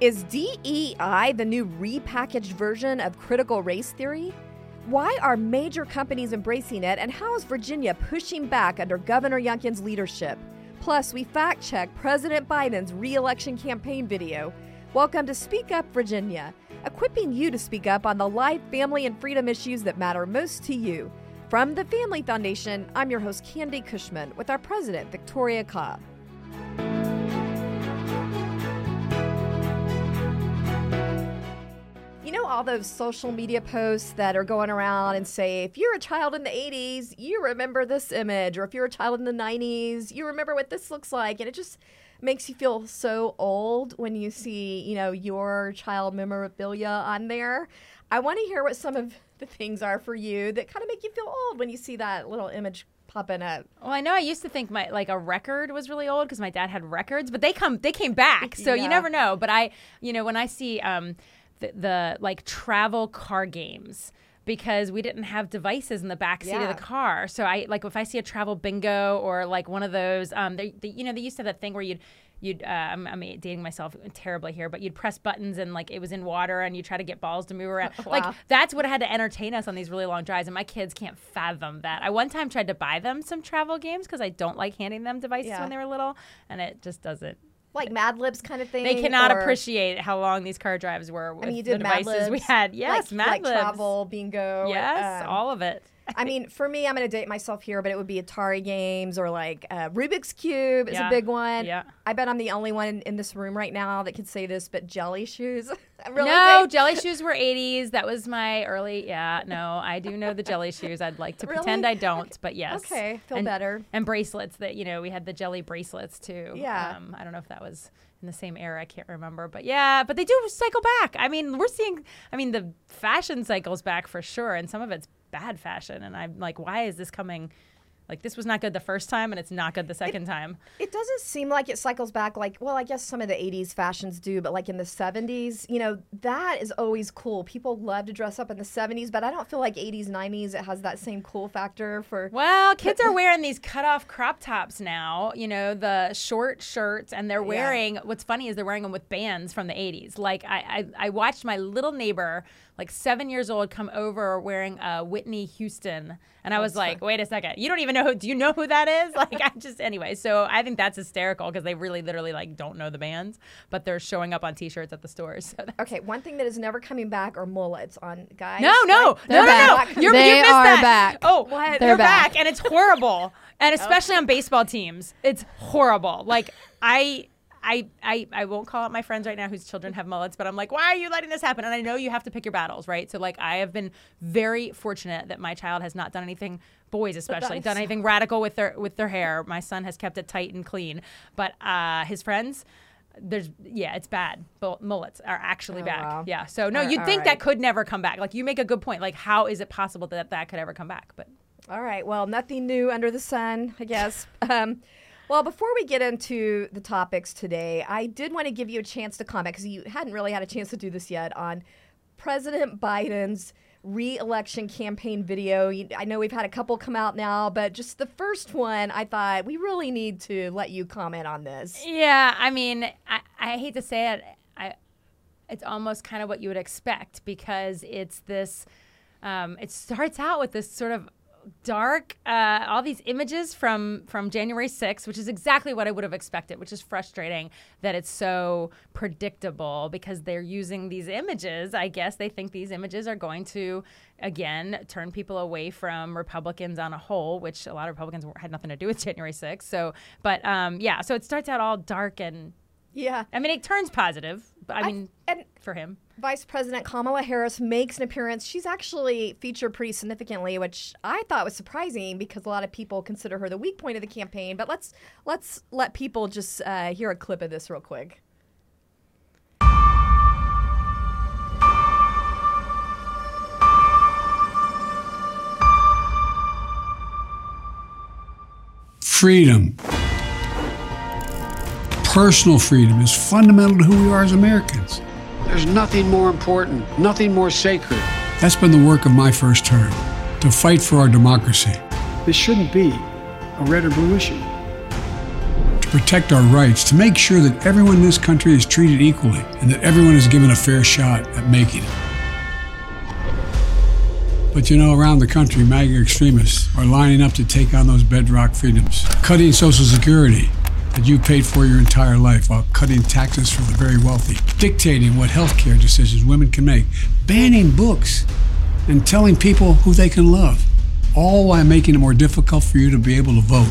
Is DEI the new repackaged version of critical race theory? Why are major companies embracing it, and how is Virginia pushing back under Governor Youngkin's leadership? Plus, we fact check President Biden's re election campaign video. Welcome to Speak Up Virginia, equipping you to speak up on the life, family, and freedom issues that matter most to you. From the Family Foundation, I'm your host, Candi Cushman, with our president, Victoria Cobb. All those social media posts that are going around and say, if you're a child in the 80s, you remember this image, or if you're a child in the 90s, you remember what this looks like. And it just makes you feel so old when you see, you know, your child memorabilia on there. I want to hear what some of the things are for you that kind of make you feel old when you see that little image popping up. Well, I know I used to think my like a record was really old because my dad had records, but they come they came back, so Yeah. you never know. But I, you know, when I see um, the, the like travel car games. Because we didn't have devices in the back seat Yeah. of the car, so I like if I see a travel bingo or like one of those, um, they, they, you know, they used to have that thing where you'd you'd uh, I'm, I'm dating myself terribly here, but you'd press buttons and like it was in water and you try to get balls to move around. Wow. Like that's what had to entertain us on these really long drives, and my kids can't fathom that. I one time tried to buy them some travel games because I don't like handing them devices Yeah. when they were little, and it just doesn't. Like Mad Libs kind of thing. They cannot or- appreciate how long these car drives were with I mean, you the did Mad devices we had. Yes, like, Mad like Libs. travel, bingo. Yes, um, all of it. I mean, for me, I'm going to date myself here, but it would be Atari games or like uh, Rubik's Cube is Yeah. a big one. Yeah. I bet I'm the only one in, in this room right now that could say this, but jelly shoes. Really no, jelly shoes were 80s. That was my early. Yeah, no, I do know the jelly shoes. I'd like to Really? pretend I don't, but yes. Okay, feel and, better. And bracelets that you know we had the jelly bracelets too. Yeah. Um, I don't know if that was in the same era. I can't remember, but yeah, but they do cycle back. I mean, we're seeing. I mean, the fashion cycles back for sure, and some of it's bad fashion. And I'm like, why is this coming? Like this was not good the first time, and it's not good the second time. It doesn't seem like it cycles back like, well, I guess some of the 80s fashions do, but like in the 70s, you know, that is always cool. People love to dress up in the 70s, but I don't feel like 80s, 90s, it has that same cool factor for. Well, kids are wearing these cut-off crop tops now. You know, the short shirts, and they're wearing. What's funny is they're wearing them with bands from the '80s. Like I, I, I watched my little neighbor, like seven years old, come over wearing a Whitney Houston, and I oh, was like, "Wait a second, you don't even know who? Do you know who that is?" Like I just anyway. So I think that's hysterical because they really, literally, like don't know the bands, but they're showing up on T-shirts at the stores. So Okay, one thing that is never coming back are mullets on guys. no, no, right? no, no, no. You're, They you missed are that. back. Oh, What? They're, They're back. back. and it's horrible. And oh. especially on baseball teams, it's horrible. Like I. I, I, I won't call out my friends right now whose children have mullets, but I'm like, why are you letting this happen? And I know you have to pick your battles, right? So like, I have been very fortunate that my child has not done anything, boys especially, done anything radical with their with their hair. My son has kept it tight and clean, but uh, his friends, there's yeah, it's bad. But mullets are actually Oh, back. wow. Yeah. So no, All- you'd think right. that could never come back. Like you make a good point. Like how is it possible that that could ever come back? But All right. Well, nothing new under the sun, I guess. um, well, before we get into the topics today, I did want to give you a chance to comment because you hadn't really had a chance to do this yet on President Biden's re-election campaign video. I know we've had a couple come out now, but just the first one, I thought we really need to let you comment on this. yeah, I mean, I, I hate to say it, I it's almost kind of what you would expect because it's this. Um, it starts out with this sort of dark uh, all these images from from January 6th which is exactly what I would have expected which is frustrating that it's so predictable because they're using these images. I guess they think these images are going to again turn people away from Republicans on a whole which a lot of Republicans had nothing to do with January 6th so but um, yeah so it starts out all dark and Yeah. I mean it turns positive but I I- mean and for him Vice President Kamala Harris makes an appearance. She's actually featured pretty significantly, which I thought was surprising because a lot of people consider her the weak point of the campaign. But let's let's let people just uh, hear a clip of this real quick. freedom. Personal freedom is fundamental to who we are as Americans. There's nothing more important, nothing more sacred. That's been the work of my first term to fight for our democracy, This shouldn't be a red or blue issue. to protect our rights, to make sure that everyone in this country is treated equally and that everyone is given a fair shot at making it. But you know, around the country, MAGA extremists are lining up to take on those bedrock freedoms, cutting Social Security that you paid for your entire life while cutting taxes for the very wealthy, dictating what health care decisions women can make, banning books, and telling people who they can love, all while making it more difficult for you to be able to vote.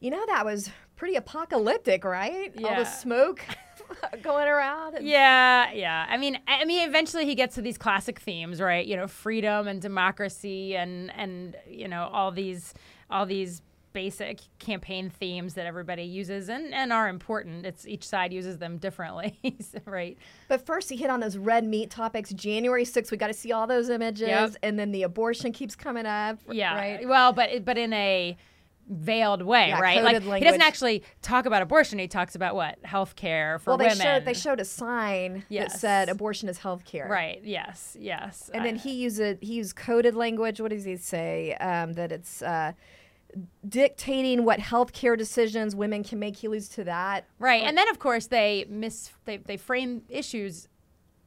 You know, that was pretty apocalyptic, right? All the smoke going around. and- Yeah, yeah. I mean, I I mean, eventually he gets to these classic themes, right? You know, freedom and democracy, and and you know all these all these basic campaign themes that everybody uses and and are important. It's each side uses them differently, right? But first, he hit on those red meat topics. January 6th, we got to see all those images. Yep. And then the abortion keeps coming up. Yeah. Right? Well, but but in a veiled way, Yeah, right? Like coded he doesn't actually talk about abortion. He talks about what health care for well, they women. showed, they showed a sign that said abortion is health care. Right. Yes. Yes. And then I- he used a, he used coded language. What does he say? Um, that it's uh, dictating what healthcare decisions women can make. He alludes to that. Right, and then of course they miss they they frame issues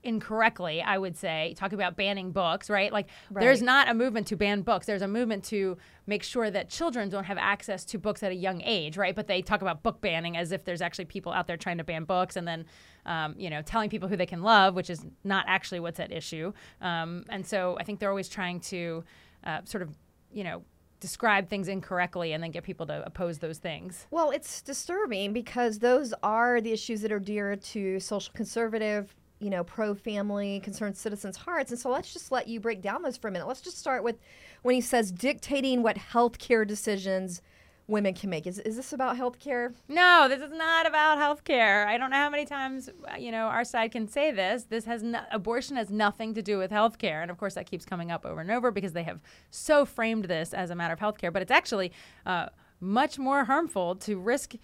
incorrectly. I would say talk about banning books, right? Like there's not a movement to ban books. There's a movement to make sure that children don't have access to books at a young age, right? But they talk about book banning as if there's actually people out there trying to ban books, and then um, you know telling people who they can love, which is not actually what's at issue. Um, and so I think they're always trying to uh, sort of you know describe things incorrectly and then get people to oppose those things. Well, it's disturbing because those are the issues that are dear to social conservative, you know, pro family, concerned citizens' hearts. And so let's just let you break down those for a minute. Let's just start with when he says dictating what healthcare decisions women can make. Is, is this about healthcare? No, this is not about health care. I don't know how many times uh, you know our side can say this. This has no, abortion has nothing to do with health care, and of course that keeps coming up over and over because they have so framed this as a matter of health care. But it's actually uh, much more harmful to risk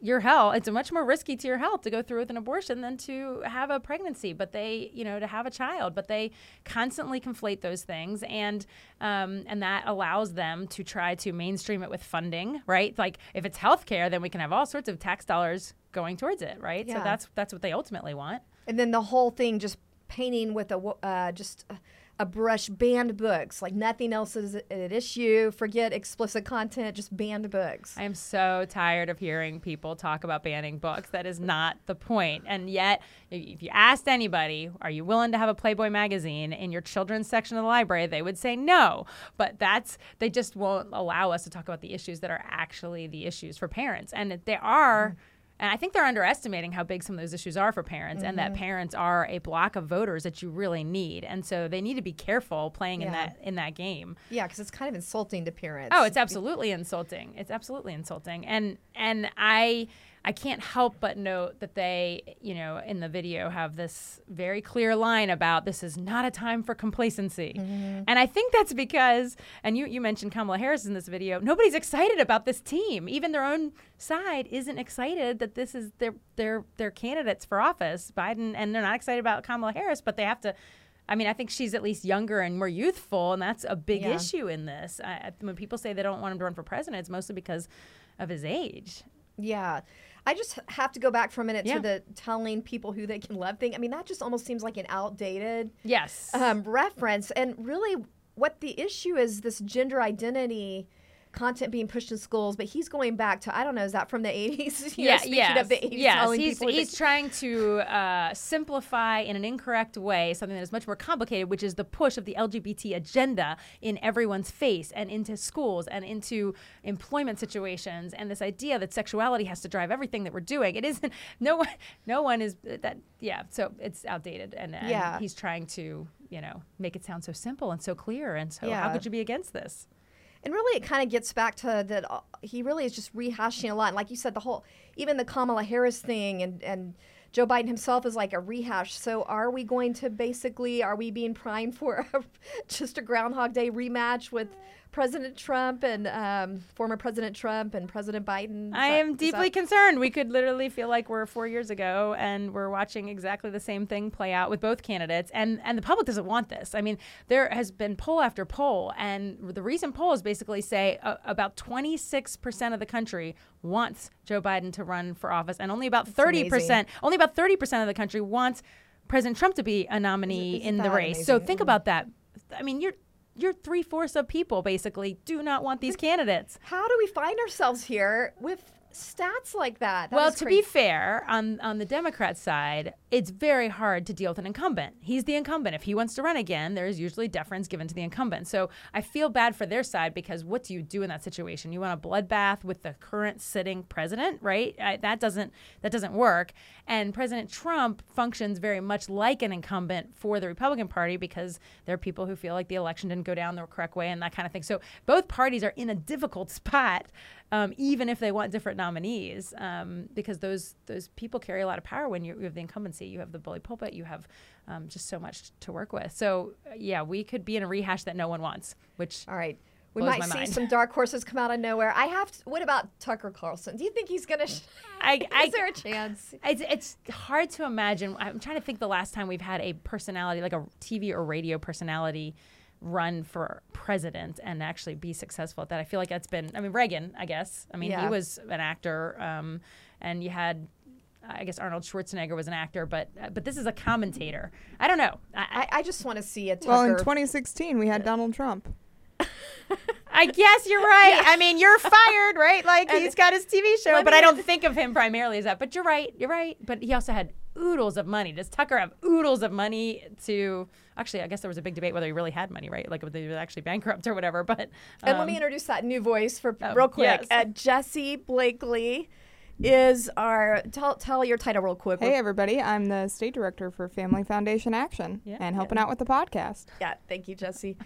your health. It's much more risky to your health to go through with an abortion than to have a pregnancy. But they, you know, to have a child. But they constantly conflate those things, and um, and that allows them to try to mainstream it with funding, right? Like if it's healthcare, then we can have all sorts of tax dollars going towards it, right? So that's that's what they ultimately want. And then the whole thing just painting with a uh, just a, a brush banned books like nothing else is at issue forget explicit content just banned books I am so tired of hearing people talk about banning books. That is not the point. And yet, if you asked anybody, are you willing to have a Playboy magazine in your children's section of the library, they would say no. But that's, they just won't allow us to talk about the issues that are actually the issues for parents. And they are. Mm. And I think they're underestimating how big some of those issues are for parents, and that mm-hmm. parents are a block of voters that you really need, and so they need to be careful playing in that in that game. yeah because it's kind of insulting to parents Oh, it's absolutely insulting. It's absolutely insulting. And and I I can't help but note that they, you know, in the video have this very clear line about this is not a time for complacency. Mm-hmm. And I think that's because and you you mentioned Kamala Harris in this video, nobody's excited about this team. Even their own side isn't excited that this is their their their candidates for office, Biden, and they're not excited about Kamala Harris, but they have to I mean, I think she's at least younger and more youthful, and that's a big Yeah. issue in this. I- when people say they don't want him to run for president, it's mostly because of his age. Yeah. I just have to go back for a minute Yeah. to the telling people who they can love thing. I mean, that just almost seems like an outdated Yes. um, reference. And really, what the issue is this gender identity content being pushed in schools, but he's going back to, I don't know, is that from the 80s? You know, yeah, speaking yes, of the 80s, yes. telling He's, he's trying to uh, simplify in an incorrect way something that is much more complicated, which is the push of the LGBT agenda in everyone's face and into schools and into employment situations, and this idea that sexuality has to drive everything that we're doing. It isn't. No one. No one is that. Yeah. So it's outdated, and, and Yeah. he's trying to you know make it sound so simple and so clear, and so how could you be against this? And really, it kind of gets back to that uh, he really is just rehashing a lot. And like you said, the whole, even the Kamala Harris thing and, and Joe Biden himself is like a rehash. So are we going to basically, are we being primed for a, just a Groundhog Day rematch with President Trump and um, former President Trump and President Biden? I that- am deeply that- concerned. We could literally feel like we're four years ago, and we're watching exactly the same thing play out with both candidates. And and the public doesn't want this. I mean, there has been poll after poll, and the recent polls basically say uh, about 26 percent of the country wants Joe Biden to run for office, and only about 30 percent, only about 30 percent of the country wants President Trump to be a nominee Isn't in the race. So think about that. I mean, you're. You're three fourths of people basically do not want these candidates. How do we find ourselves here with stats like that? That well, to be fair, on on the Democrat side, it's very hard to deal with an incumbent. He's the incumbent. If he wants to run again, there is usually deference given to the incumbent. So I feel bad for their side because what do you do in that situation? You want a bloodbath with the current sitting president, right? I, that doesn't that doesn't work. And President Trump functions very much like an incumbent for the Republican Party because there are people who feel like the election didn't go down the correct way and that kind of thing. So both parties are in a difficult spot um, even if they want different nominees, um, because those those people carry a lot of power when you, you have the incumbency, you have the bully pulpit, you have um, just so much to work with. So uh, yeah, we could be in a rehash that no one wants, which All right. We might see mind. some dark horses come out of nowhere. I have. To, what about Tucker Carlson? Do you think he's gonna? Sh- I, I is there a chance? It's, it's hard to imagine. I'm trying to think the last time we've had a personality, like a TV or radio personality, run for president and actually be successful at that. I feel like that's been, I mean, Reagan, I guess. I mean, he was an actor, um, and you had. I guess Arnold Schwarzenegger was an actor, but uh, but this is a commentator. I don't know. I, I, I just want to see a Tucker. Well, in 2016, we had Donald Trump. I guess you're right. I mean, you're fired, right? Like he's got his TV show, but I don't think of him primarily as that. But you're right. You're right. But he also had oodles of money. Does Tucker have oodles of money to? Actually, I guess there was a big debate whether he really had money, right? Like whether he was actually bankrupt or whatever. But and let um, me introduce that new voice for oh, real quick. yes. Uh, Jesse Blakely is our. Tell tell your title real quick. Hey, everybody. I'm the state director for Family Foundation Action Yeah, and helping out with the podcast. Yeah, thank you, Jesse.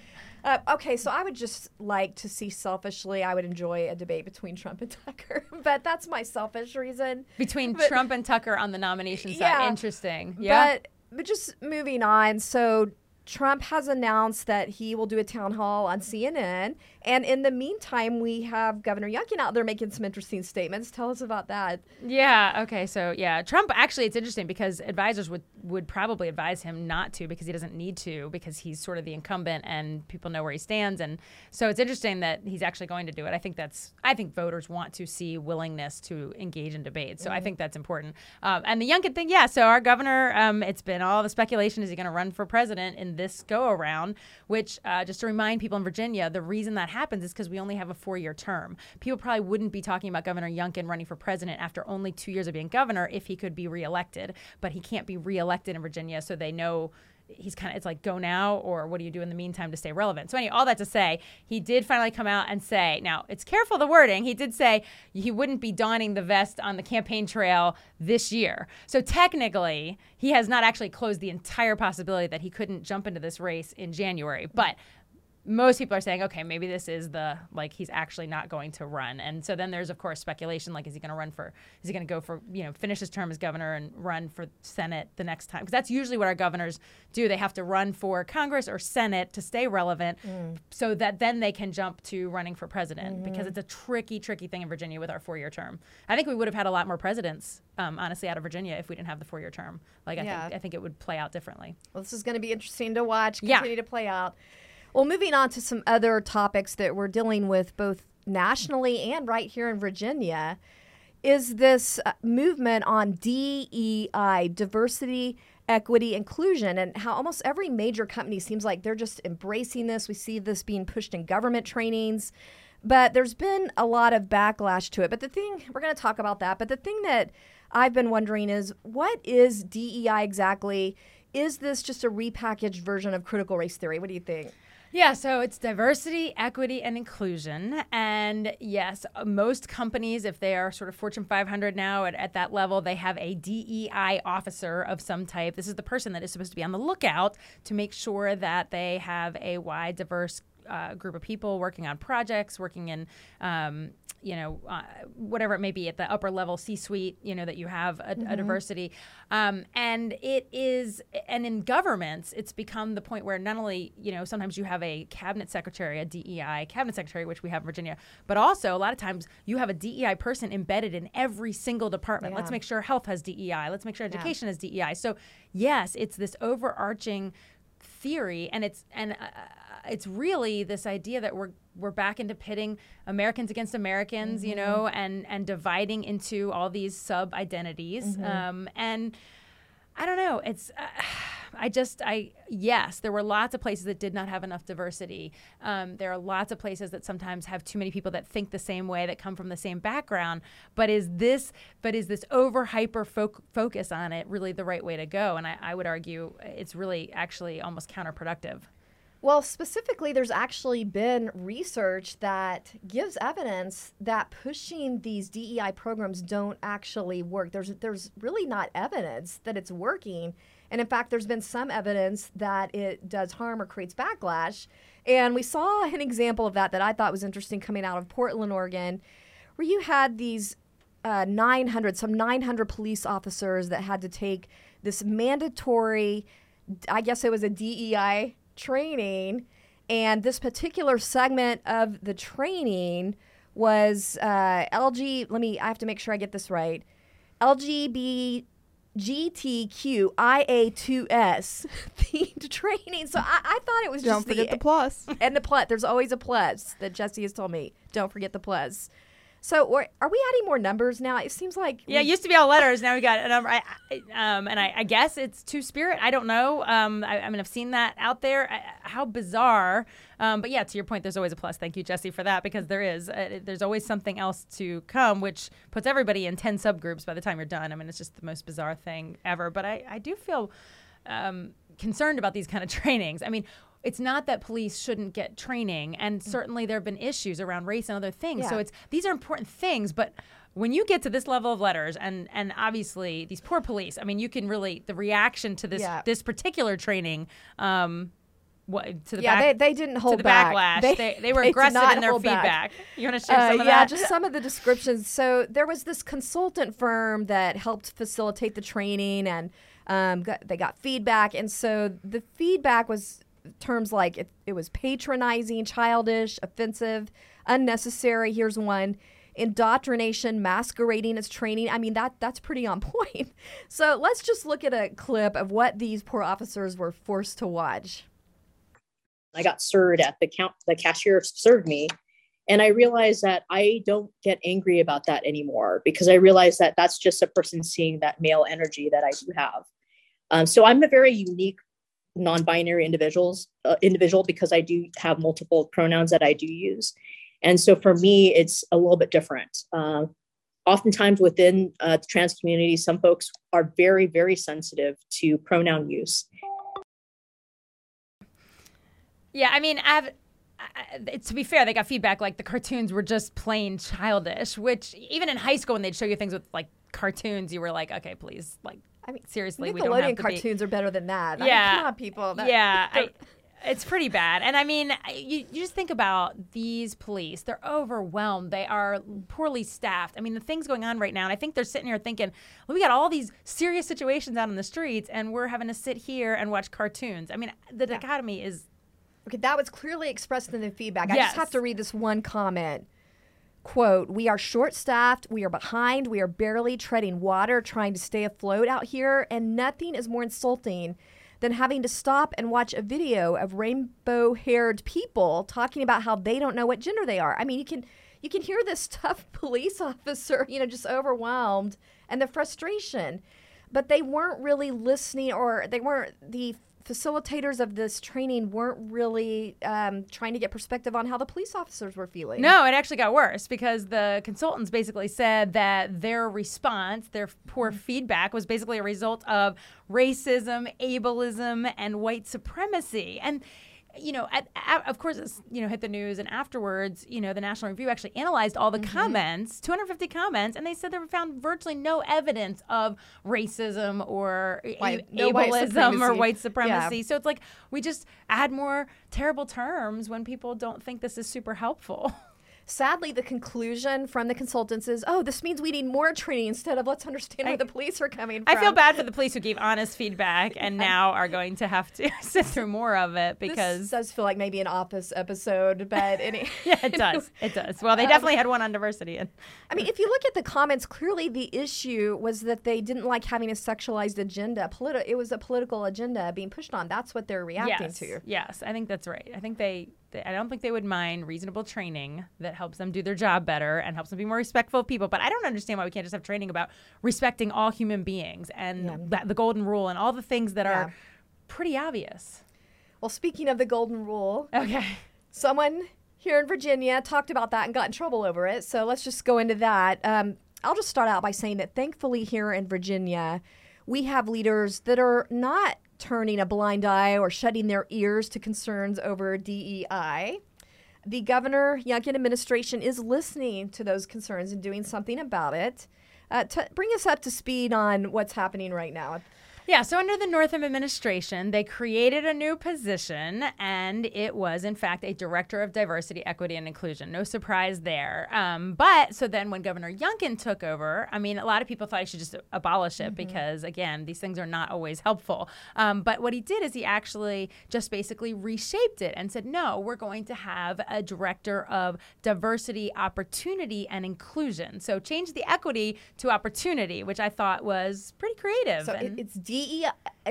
Uh, okay, so I would just like to see selfishly, I would enjoy a debate between Trump and Tucker, but that's my selfish reason. between but- Trump and Tucker on the nomination side, Yeah. interesting. Yeah. But but just moving on. So Trump has announced that he will do a town hall on CNN, and in the meantime, we have Governor Youngkin out there making some interesting statements. Tell us about that. Yeah. Okay. So yeah, Trump actually it's interesting because advisors would would probably advise him not to because he doesn't need to because he's sort of the incumbent and people know where he stands and so it's interesting that he's actually going to do it. I think that's I think voters want to see willingness to engage in debate. So I think that's important. Um, and the Youngkin thing, yeah. So our governor, um, it's been all the speculation is he going to run for president in this go around? Which uh, just to remind people in Virginia, the reason that happens is because we only have a four year term. People probably wouldn't be talking about Governor Youngkin running for president after only two years of being governor if he could be reelected. But he can't be reelected in Virginia, so they know he's kind of it's like go now or what do you do in the meantime to stay relevant? So anyway all that to say he did finally come out and say now it's careful the wording he did say he wouldn't be donning the vest on the campaign trail this year. So technically he has not actually closed the entire possibility that he couldn't jump into this race in january. But most people are saying, okay, maybe this is the like he's actually not going to run, and so then there's of course speculation like is he going to run for is he going to go for you know finish his term as governor and run for Senate the next time because that's usually what our governors do they have to run for Congress or Senate to stay relevant so that then they can jump to running for president because it's a tricky tricky thing in Virginia with our four year term. I think we would have had a lot more presidents um, honestly out of Virginia if we didn't have the four year term. Like I Yeah. think I think it would play out differently. Well, this is going to be interesting to watch. Yeah. Continue to play out. Well, moving on to some other topics that we're dealing with both nationally and right here in Virginia is this uh, movement on DEI, diversity, equity, inclusion, and how almost every major company seems like they're just embracing this. We see this being pushed in government trainings, but there's been a lot of backlash to it. But the thing, we're going to talk about that, but the thing that I've been wondering is what is DEI exactly? Is this just a repackaged version of critical race theory? What do you think? Yeah, so it's diversity, equity, and inclusion. And yes, most companies, if they are sort of Fortune 500 now at, at that level, they have a DEI officer of some type. This is the person that is supposed to be on the lookout to make sure that they have a wide, diverse uh, group of people working on projects, working in, um, you know, uh, whatever it may be at the upper level C suite, you know, that you have a, a diversity. Um, and it is, and in governments, it's become the point where not only, you know, sometimes you have a cabinet secretary, a DEI cabinet secretary, which we have in Virginia, but also a lot of times you have a DEI person embedded in every single department. Let's make sure health has DEI. Let's make sure education has DEI. So yes, it's this overarching theory, and it's and uh, it's really this idea that we're we're back into pitting Americans against Americans, you know, and and dividing into all these sub identities, um, and. I don't know. It's, uh, I just, I, yes, there were lots of places that did not have enough diversity. Um, there are lots of places that sometimes have too many people that think the same way, that come from the same background. But is this, but is this over hyper foc- focus on it really the right way to go? And I, I would argue it's really actually almost counterproductive. Well, specifically, there's actually been research that gives evidence that pushing these DEI programs don't actually work. There's there's really not evidence that it's working, and in fact, there's been some evidence that it does harm or creates backlash. And we saw an example of that that I thought was interesting coming out of Portland, Oregon, where you had these uh, 900, some 900 police officers that had to take this mandatory, I guess it was a DEI training. And this particular segment of the training was uh, LG, let me, I have to make sure I get this right. LGBTQIA2S themed training. So I, I thought it was Don't just forget the, the plus. and the plus. There's always a plus that Jesse has told me. Don't forget the plus. So, or, are we adding more numbers now? It seems like Yeah, it used to be all letters. Now we got a number. I, I, um, and I, I guess it's two spirit. I don't know. Um, I, I mean, I've seen that out there. I, how bizarre. Um, but yeah, to your point, there's always a plus. Thank you, Jesse, for that because there is. Uh, there's always something else to come, which puts everybody in ten subgroups by the time you're done. I mean, it's just the most bizarre thing ever. But I, I do feel um, concerned about these kind of trainings. I mean. It's not that police shouldn't get training, and certainly there have been issues around race and other things. So it's these are important things, but when you get to this level of letters and and obviously these poor police i mean you can really the reaction to this Yeah. this particular training um what to the yeah, back, they, they didn't hold to the back. backlash they, they, were did aggressive in their hold back. feedback you want to share Uh, some of yeah, that just some of the descriptions. So there was this consultant firm that helped facilitate the training, and um, got, they got feedback. And so the feedback was terms like it, it was patronizing, childish, offensive, unnecessary. Here's one. Indoctrination masquerading as training. I mean that that's pretty on point. So let's just look at a clip of what these poor officers were forced to watch. I got served at the count. The cashier served me, and I realized that I don't get angry about that anymore because I realize that that's just a person seeing that male energy that I do have. Um, so I'm a very unique non-binary individuals uh, individual because I do have multiple pronouns that I do use, and so for me it's a little bit different. Uh, oftentimes within uh, the trans community, some folks are very very sensitive to pronoun use yeah i mean i've I- to be fair, they got feedback like the cartoons were just plain childish. Which even in high school, when they'd show you things with like cartoons, you were like, okay, please, like, I mean, seriously, we don't have Nickelodeon be. cartoons are better than that. I mean, come on, people. That- yeah, I, it's pretty bad. And I mean, you, you just think about these police. They're overwhelmed. They are poorly staffed. I mean, the things going on right now, and I think they're sitting here thinking, well, we got all these serious situations out in the streets, and we're having to sit here and watch cartoons. I mean, the dichotomy is Okay, that was clearly expressed in the feedback. I just have to read this one comment. Quote, we are short staffed, we are behind, we are barely treading water trying to stay afloat out here, and nothing is more insulting than having to stop and watch a video of rainbow haired people talking about how they don't know what gender they are. I mean, you can you can hear this tough police officer, you know, just overwhelmed and the frustration. But they weren't really listening or they weren't the facilitators of this training weren't really um, trying to get perspective on how the police officers were feeling. No, it actually got worse because the consultants basically said that their response, their poor feedback, was basically a result of racism, ableism, and white supremacy. And you know, at, at, of course, it's, you know, hit the news, and afterwards, you know, the National Review actually analyzed all the Mm-hmm. comments, 250 comments, and they said they found virtually no evidence of racism or White- a- no white ableism or supremacy. white Yeah. supremacy. So it's like we just add more terrible terms when people don't think this is super helpful. Sadly, the conclusion from the consultants is, oh, this means we need more training instead of let's understand where the police are coming from. I feel bad for the police who gave honest feedback and now are going to have to sit through more of it because. This does feel like maybe an office episode, but any, yeah, it does. It does. Well, they um, definitely had one on diversity and I mean, if you look at the comments, clearly the issue was that they didn't like having a sexualized agenda. Politi- it was a political agenda being pushed on. That's what they're reacting yes, to. Yes, I think that's right. I think they, they, I don't think they would mind reasonable training that helps them do their job better and helps them be more respectful of people. But I don't understand why we can't just have training about respecting all human beings and Yeah. that, the golden rule and all the things that Yeah. are pretty obvious. Well, speaking of the golden rule, Okay. someone here in Virginia talked about that and got in trouble over it. So let's just go into that. Um, I'll just start out by saying that thankfully here in Virginia, we have leaders that are not turning a blind eye or shutting their ears to concerns over DEI. The Governor Youngkin administration is listening to those concerns and doing something about it. Uh, to bring us up to speed on what's happening right now. Yeah, so under the Northam administration, they created a new position, and it was, in fact, a director of diversity, equity, and inclusion. No surprise there. Um, but so then when Governor Youngkin took over, I mean, a lot of people thought he should just abolish it because, again, these things are not always helpful. Um, but what he did is he actually just basically reshaped it and said, no, we're going to have a director of diversity, opportunity, and inclusion. So change the equity to opportunity, which I thought was pretty creative. So and- it's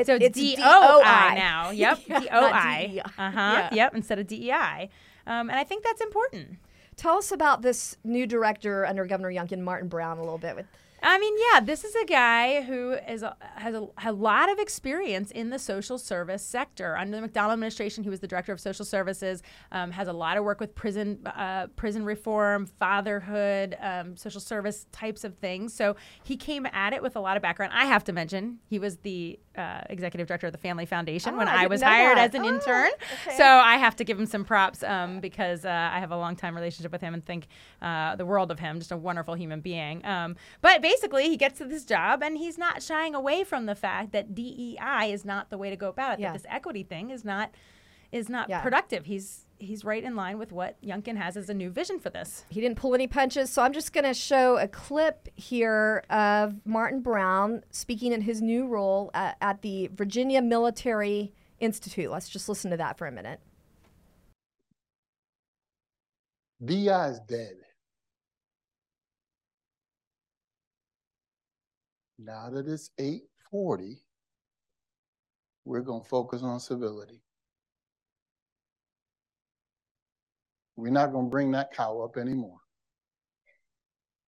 So it's it's DOI DOI now. Yep. Yeah, DOI. Uh huh. Yeah. Yep. Instead of DEI. Um, and I think that's important. Tell us about this new director under Governor Youngkin, Martin Brown, a little bit. With I mean, yeah, this is a guy who is a, has a, a lot of experience in the social service sector. Under the McDonnell administration, he was the director of social services. Um, has a lot of work with prison uh, prison reform, fatherhood, um, social service types of things. So he came at it with a lot of background. I have to mention he was the uh, executive director of the Family Foundation Oh, when I I, was hired that. as an Oh, intern. okay. So I have to give him some props um, because uh, I have a long time relationship with him and think uh, the world of him. Just a wonderful human being. Um, but basically, he gets to this job and he's not shying away from the fact that DEI is not the way to go about it. Yeah. That this equity thing is not is not Yeah. productive. He's he's right in line with what Youngkin has as a new vision for this. he didn't pull any punches, so I'm just going to show a clip here of Martin Brown speaking in his new role at, at the Virginia Military Institute. Let's just listen to that for a minute. DI is dead. Now that it's eight forty, we're gonna focus on civility. We're not gonna bring that cow up anymore.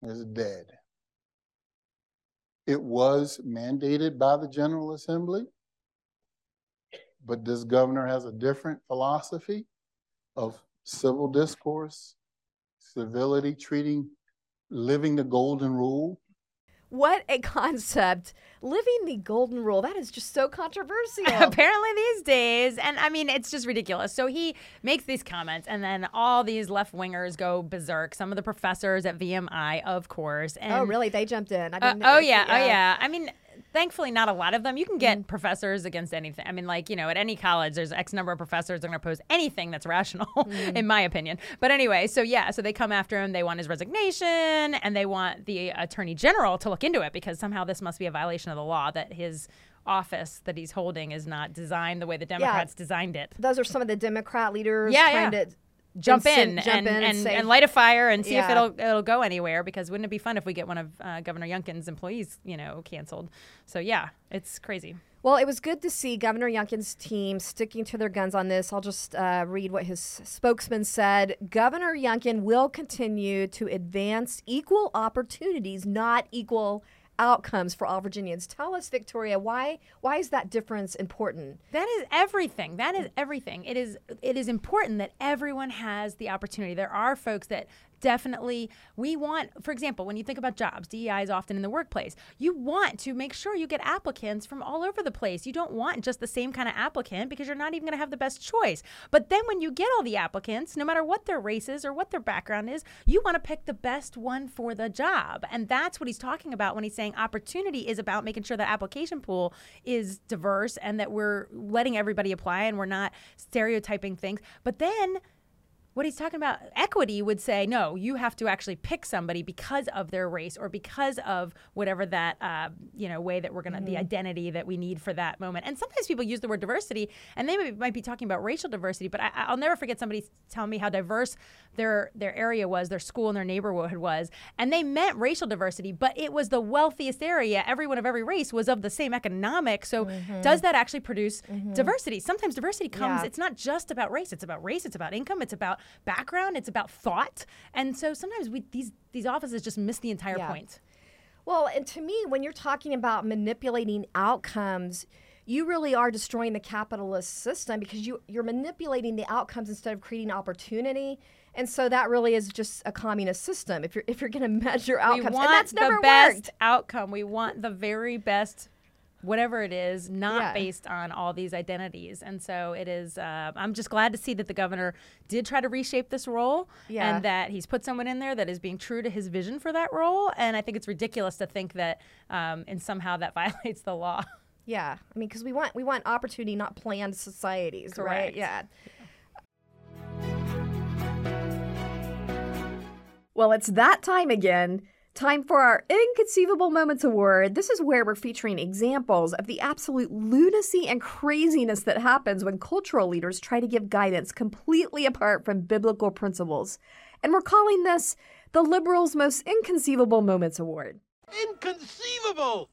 It's dead. It was mandated by the General Assembly, but this governor has a different philosophy of civil discourse, civility, treating, living the golden rule. What a concept. Living the golden rule. That is just so controversial. Apparently these days, and I mean it's just ridiculous. So he makes these comments, and then all these left wingers go berserk. Some of the professors at VMI, of course. And, oh, really? They jumped in. I Uh, didn't oh know- yeah, oh yeah. I mean, thankfully, not a lot of them. You can get Mm. professors against anything. I mean, like you know, at any college, there's X number of professors that are going to oppose anything that's rational, Mm. in my opinion. But anyway, so yeah, so they come after him. They want his resignation, and they want the attorney general to look into it because somehow this must be a violation of the law that his office that he's holding is not designed the way the Democrats designed it. Those are some of the Democrat leaders Yeah, trying yeah. to Jump in, jump and, in and and, and light a fire and see if it'll it'll go anywhere. Because wouldn't it be fun if we get one of uh, Governor Youngkin's employees, you know, canceled? So yeah, it's crazy. Well, it was good to see Governor Youngkin's team sticking to their guns on this. I'll just uh, read what his spokesman said. Governor Youngkin will continue to advance equal opportunities, not equal outcomes for all Virginians. Tell us, Victoria, why why is that difference important? That is everything. That is everything. It is it is important that everyone has the opportunity. There are folks that definitely we want for example when you think about jobs dei is often in the workplace you want to make sure you get applicants from all over the place. You don't want just the same kind of applicant because you're not even going to have the best choice. But then when you get all the applicants no matter what their race is or what their background is you want to pick the best one for the job. And that's what he's talking about when he's saying opportunity is about making sure the application pool is diverse and that we're letting everybody apply and we're not stereotyping things. But then what he's talking about equity would say no you have to actually pick somebody because of their race or because of whatever that uh, you know way that we're gonna the mm-hmm. identity that we need for that moment. And sometimes people use the word diversity and they may, might be talking about racial diversity but I, i'll never forget somebody telling me how diverse their their area was their school and their neighborhood was and they meant racial diversity but it was the wealthiest area. Everyone of every race was of the same economic. So mm-hmm. does that actually produce mm-hmm. diversity? Sometimes diversity comes Yeah. it's not just about race it's about race it's about income it's about background it's about thought and so sometimes we these these offices just miss the entire Yeah. point Well, and to me, when you're talking about manipulating outcomes, you really are destroying the capitalist system because you you're manipulating the outcomes instead of creating opportunity. And so that really is just a communist system. If you're if you're going to measure outcomes, we want and that's never the best worked. outcome we want the very best whatever it is not Yeah. based on all these identities and so it is uh, i'm just glad to see that the governor did try to reshape this role Yeah. and that he's put someone in there that is being true to his vision for that role and i think it's ridiculous to think that um, and somehow that violates the law Yeah, I mean, because we want we want opportunity, not planned societies, right? Yeah. Well, it's that time again. Time for our Inconceivable Moments Award. This is where we're featuring examples of the absolute lunacy and craziness that happens when cultural leaders try to give guidance completely apart from biblical principles. And we're calling this the Liberals' Most Inconceivable Moments Award. Inconceivable!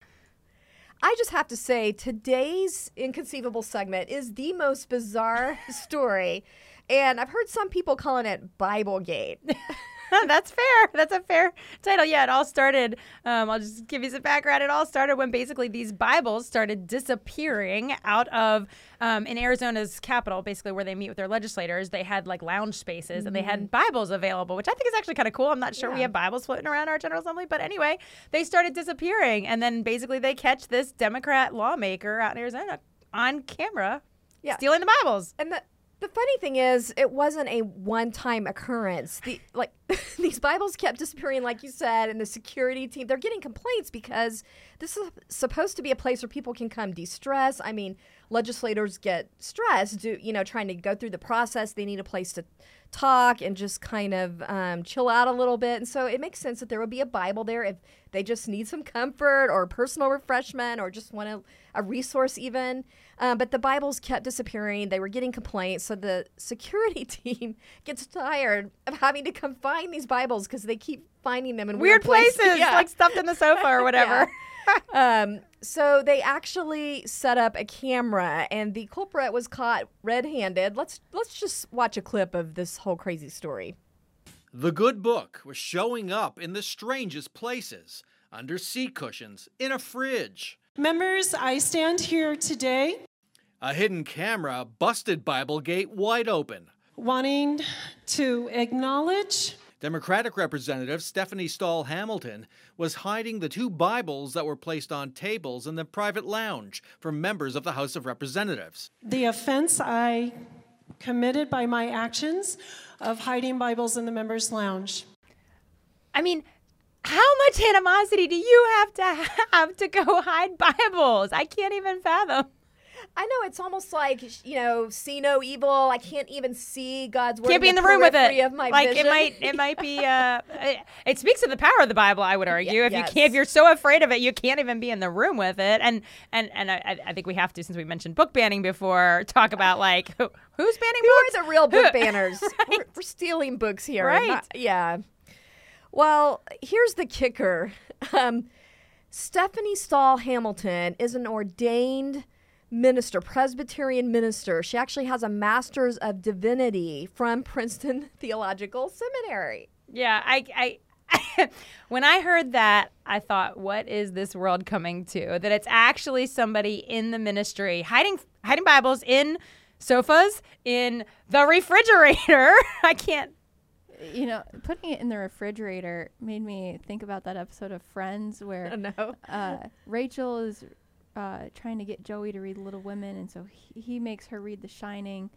I just have to say, today's inconceivable segment is the most bizarre story. And I've heard some people calling it Biblegate. That's fair. That's a fair title. Yeah, it all started. Um, I'll just give you some background. It all started when basically these Bibles started disappearing out of um, in Arizona's capital, basically where they meet with their legislators. They had like lounge spaces and they had Bibles available, which I think is actually kind of cool. I'm not sure we have Bibles floating around our General Assembly, but anyway, they started disappearing, and then basically they catch this Democrat lawmaker out in Arizona on camera Yeah. stealing the Bibles. And the the funny thing is, it wasn't a one-time occurrence. The like these Bibles kept disappearing, like you said, and the security team they're getting complaints because this is supposed to be a place where people can come de-stress. I mean, legislators get stressed, do you know, trying to go through the process. They need a place to talk and just kind of um, chill out a little bit. And so it makes sense that there would be a Bible there if they just need some comfort or personal refreshment or just want a, a resource, even. Um, but the Bibles kept disappearing. They were getting complaints. So the security team gets tired of having to come find these Bibles because they keep finding them in Weird weird, places, Yeah. like stuffed in the sofa or whatever. Um, so they actually set up a camera, and the culprit was caught red-handed. Let's let's just watch a clip of this whole crazy story. The good book was showing up in the strangest places under seat cushions, in a fridge. Members, I stand here today A hidden camera busted Biblegate wide open. wanting to acknowledge Democratic Representative Stephanie Stahl Hamilton was hiding the two Bibles that were placed on tables in the private lounge for members of the House of Representatives. the offense I committed by my actions of hiding Bibles in the members' lounge. I mean, how much animosity do you have to have to go hide Bibles? I can't even fathom. I know it's almost like you know, see no evil. I can't even see God's word. Can't be in the room with it. Of my like vision. it might, it might be. Uh, it, it speaks to the power of the Bible. I would argue. if you can't, if you're so afraid of it, you can't even be in the room with it. And and and I, I think we have to, since we mentioned book banning before, talk about like who, who's banning Who books. are the real book Who- banners? we're, we're stealing books here, Right. not- yeah. Well, here's the kicker. Um, Stephanie Stahl Hamilton is an ordained minister, Presbyterian minister. She actually has a master's of divinity from Princeton Theological Seminary. Yeah, I, I when I heard that, I thought, what is this world coming to? That it's actually somebody in the ministry hiding hiding Bibles in sofas, in the refrigerator. I can't You know, putting it in the refrigerator made me think about that episode of Friends where no. uh, Rachel is uh, trying to get Joey to read Little Women, and so he, he makes her read The Shining.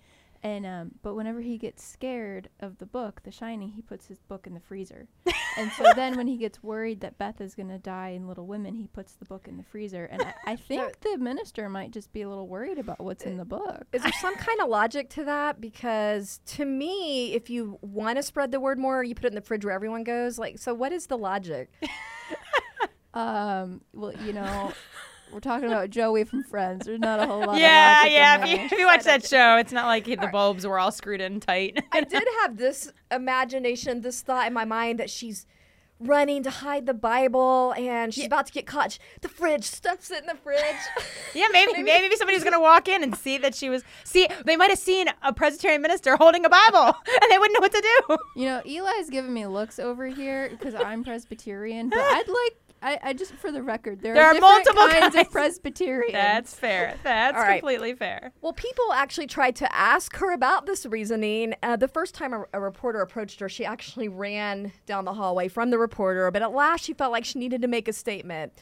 And um, but whenever he gets scared of the book, The Shining, he puts his book in the freezer. and so then when he gets worried that Beth is gonna die in Little Women, he puts the book in the freezer. And I, I think the minister might just be a little worried about what's in the book. Is there some kind of logic to that? Because to me, if you want to spread the word more, you put it in the fridge where everyone goes. Like, so what is the logic? Um, well, you know, we're talking about Joey from Friends. There's not a whole lot. yeah, of yeah. If you, if you watch that show, it's not like the bulbs were all screwed in tight. I did have this imagination, this thought in my mind that she's running to hide the Bible and she's about to get caught. The fridge stuffs it in the fridge. Yeah, maybe maybe somebody was gonna walk in and see that she was. See, they might have seen a Presbyterian minister holding a Bible, and they wouldn't know what to do. You know, Eli's giving me looks over here because I'm Presbyterian, but I'd like. I, I just for the record, there, There are different multiple kinds kinds. of Presbyterians. That's fair. That's All right. completely fair. Well, people actually tried to ask her about this reasoning. Uh, the first time a, a reporter approached her, she actually ran down the hallway from the reporter, but at last she felt like she needed to make a statement.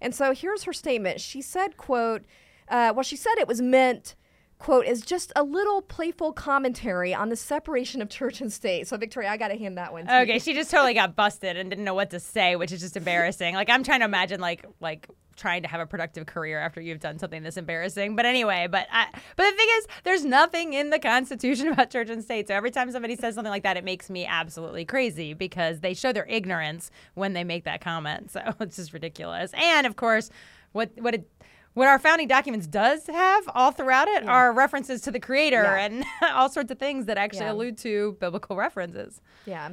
And so here's her statement. She said, quote, uh, well, she said it was meant, quote, as just a little playful commentary on the separation of church and state. So, Victoria, I got to hand that one to you. Okay, she just totally got busted and didn't know what to say, which is just embarrassing. Like I'm trying to imagine like like trying to have a productive career after you've done something this embarrassing. But anyway, but I, but the thing is, there's nothing in the Constitution about church and state. So every time somebody says something like that, it makes me absolutely crazy because they show their ignorance when they make that comment. So it's just ridiculous. And of course, what what it what our founding documents does have all throughout it are references to the creator Yeah. and all sorts of things that actually Yeah. allude to biblical references. Yeah.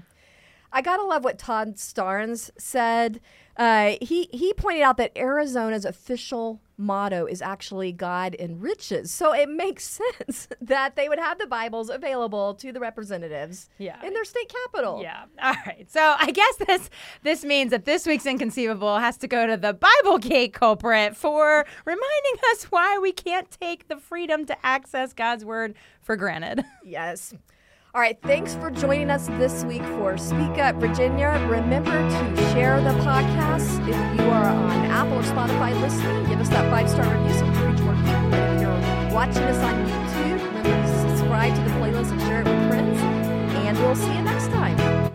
I gotta love what Todd Starnes said. Uh, he he pointed out that Arizona's official motto is actually God enriches, so it makes sense that they would have the Bibles available to the representatives Yeah. in their state capital. Yeah. All right. So I guess this this means that this week's inconceivable has to go to the Bible Gate culprit for reminding us why we can't take the freedom to access God's word for granted. Yes. All right, thanks for joining us this week for Speak Up Virginia. Remember to share the podcast. If you are on Apple or Spotify listening, give us that five star review so we can reach more people. If you're watching us on YouTube, remember to subscribe to the playlist and share it with friends. And we'll see you next time.